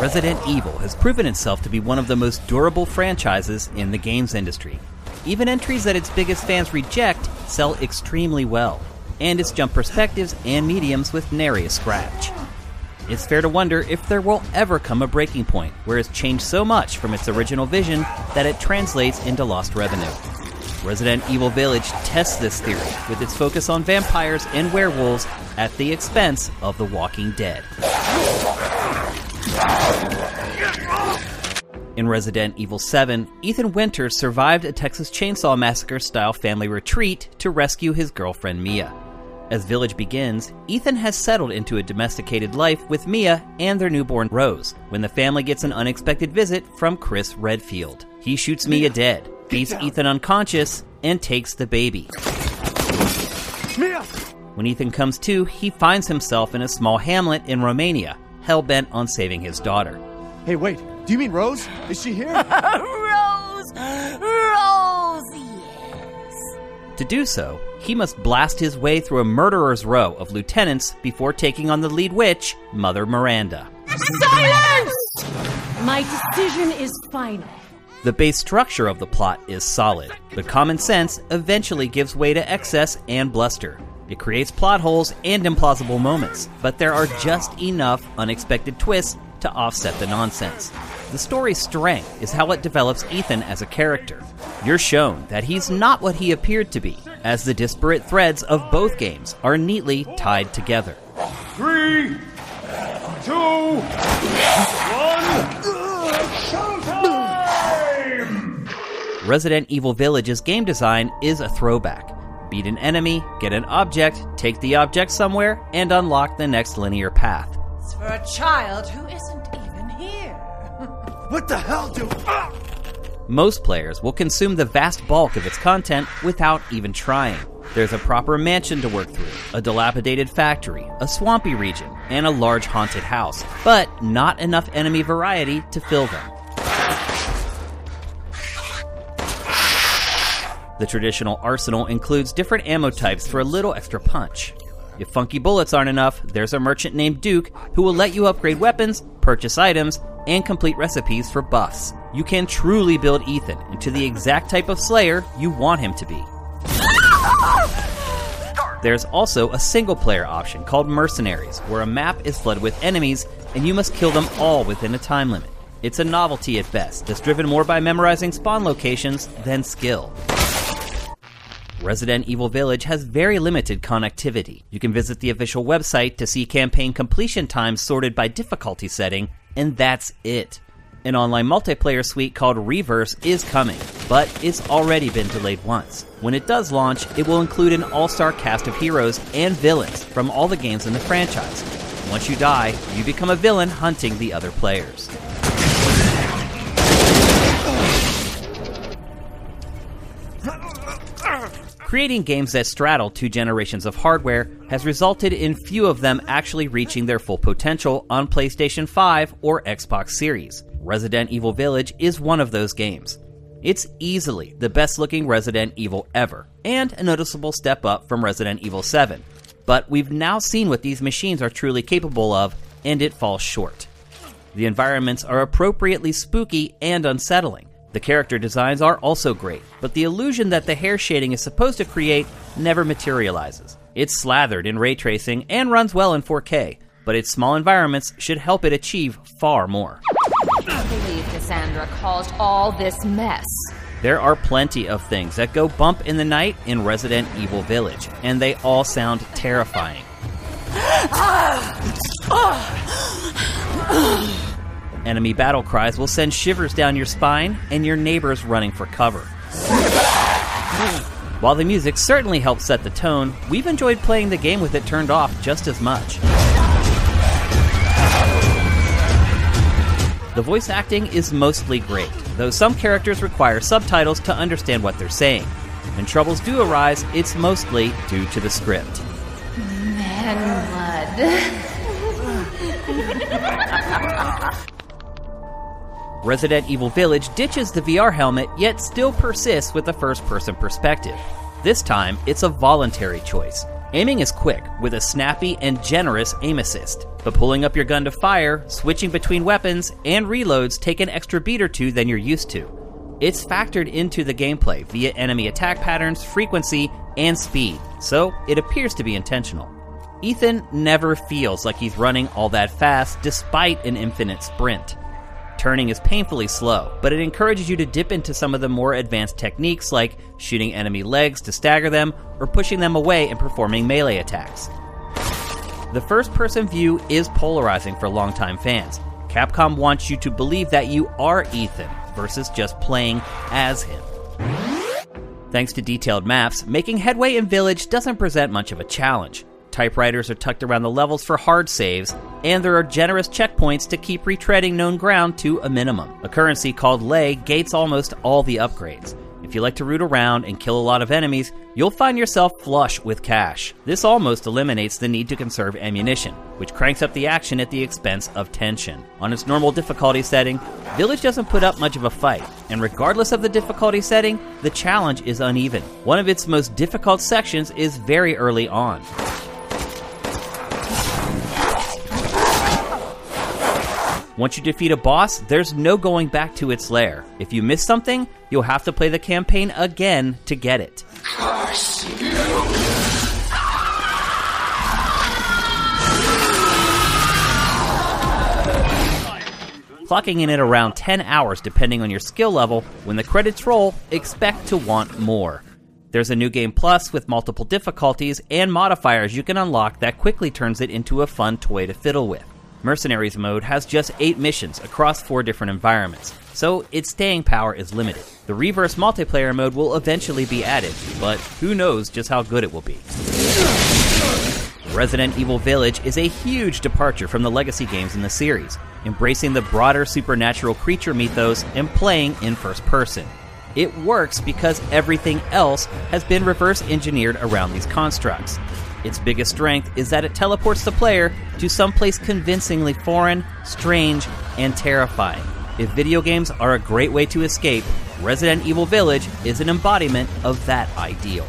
Resident Evil has proven itself to be one of the most durable franchises in the games industry. Even entries that its biggest fans reject sell extremely well, and its jump perspectives and mediums with nary a scratch. It's fair to wonder if there will ever come a breaking point where it's changed so much from its original vision that it translates into lost revenue. Resident Evil Village tests this theory with its focus on vampires and werewolves at the expense of The Walking Dead. In Resident Evil 7, Ethan Winters survived a Texas Chainsaw Massacre style family retreat to rescue his girlfriend Mia. As Village begins, Ethan has settled into a domesticated life with Mia and their newborn Rose when the family gets an unexpected visit from Chris Redfield. He shoots Mia dead, beats Ethan unconscious, and takes the baby. Mia! When Ethan comes to, he finds himself in a small hamlet in Romania, hell bent on saving his daughter. Hey, wait. Do you mean Rose? Is she here? Rose! Rose, yes. To do so, he must blast his way through a murderer's row of lieutenants before taking on the lead witch, Mother Miranda. Silence! My decision is final. The base structure of the plot is solid, but common sense eventually gives way to excess and bluster. It creates plot holes and implausible moments, but there are just enough unexpected twists to offset the nonsense. The story's strength is how it develops Ethan as a character. You're shown that he's not what he appeared to be, as the disparate threads of both games are neatly tied together. Three, two, one! Resident Evil Village's game design is a throwback. Beat an enemy, get an object, take the object somewhere, and unlock the next linear path. It's for a child who isn't even here. what the hell do. Ah! Most players will consume the vast bulk of its content without even trying. There's a proper mansion to work through, a dilapidated factory, a swampy region, and a large haunted house, but not enough enemy variety to fill them. The traditional arsenal includes different ammo types for a little extra punch. If funky bullets aren't enough, there's a merchant named Duke who will let you upgrade weapons, purchase items, and complete recipes for buffs. You can truly build Ethan into the exact type of Slayer you want him to be. There's also a single player option called Mercenaries, where a map is flooded with enemies and you must kill them all within a time limit. It's a novelty at best, that's driven more by memorizing spawn locations than skill. Resident Evil Village has very limited connectivity. You can visit the official website to see campaign completion times sorted by difficulty setting, and that's it. An online multiplayer suite called Reverse is coming, but it's already been delayed once. When it does launch, it will include an all star cast of heroes and villains from all the games in the franchise. Once you die, you become a villain hunting the other players. Creating games that straddle two generations of hardware has resulted in few of them actually reaching their full potential on PlayStation 5 or Xbox Series. Resident Evil Village is one of those games. It's easily the best looking Resident Evil ever, and a noticeable step up from Resident Evil 7. But we've now seen what these machines are truly capable of, and it falls short. The environments are appropriately spooky and unsettling. The character designs are also great, but the illusion that the hair shading is supposed to create never materializes. It's slathered in ray tracing and runs well in 4K, but its small environments should help it achieve far more. I believe Cassandra caused all this mess. There are plenty of things that go bump in the night in Resident Evil Village, and they all sound terrifying. Ah! Ah! Ah! Enemy battle cries will send shivers down your spine and your neighbors running for cover. While the music certainly helps set the tone, we've enjoyed playing the game with it turned off just as much. The voice acting is mostly great, though some characters require subtitles to understand what they're saying. When troubles do arise, it's mostly due to the script. Man blood. Resident Evil Village ditches the VR helmet, yet still persists with the first person perspective. This time, it's a voluntary choice. Aiming is quick, with a snappy and generous aim assist, but pulling up your gun to fire, switching between weapons, and reloads take an extra beat or two than you're used to. It's factored into the gameplay via enemy attack patterns, frequency, and speed, so it appears to be intentional. Ethan never feels like he's running all that fast despite an infinite sprint. Turning is painfully slow, but it encourages you to dip into some of the more advanced techniques like shooting enemy legs to stagger them or pushing them away and performing melee attacks. The first person view is polarizing for longtime fans. Capcom wants you to believe that you are Ethan versus just playing as him. Thanks to detailed maps, making headway in Village doesn't present much of a challenge. Typewriters are tucked around the levels for hard saves, and there are generous checkpoints to keep retreading known ground to a minimum. A currency called Lei gates almost all the upgrades. If you like to root around and kill a lot of enemies, you'll find yourself flush with cash. This almost eliminates the need to conserve ammunition, which cranks up the action at the expense of tension. On its normal difficulty setting, Village doesn't put up much of a fight, and regardless of the difficulty setting, the challenge is uneven. One of its most difficult sections is very early on. Once you defeat a boss, there's no going back to its lair. If you miss something, you'll have to play the campaign again to get it. Clocking in at around 10 hours depending on your skill level, when the credits roll, expect to want more. There's a new game plus with multiple difficulties and modifiers you can unlock that quickly turns it into a fun toy to fiddle with. Mercenaries mode has just 8 missions across 4 different environments, so its staying power is limited. The reverse multiplayer mode will eventually be added, but who knows just how good it will be. Resident Evil Village is a huge departure from the legacy games in the series, embracing the broader supernatural creature mythos and playing in first person. It works because everything else has been reverse engineered around these constructs. Its biggest strength is that it teleports the player to someplace convincingly foreign, strange, and terrifying. If video games are a great way to escape, Resident Evil Village is an embodiment of that ideal.